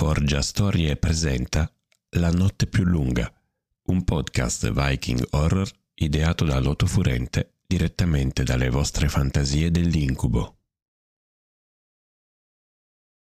Forgia Storie presenta La notte più lunga, un podcast Viking Horror ideato da Loto Furente direttamente dalle vostre fantasie dell'incubo.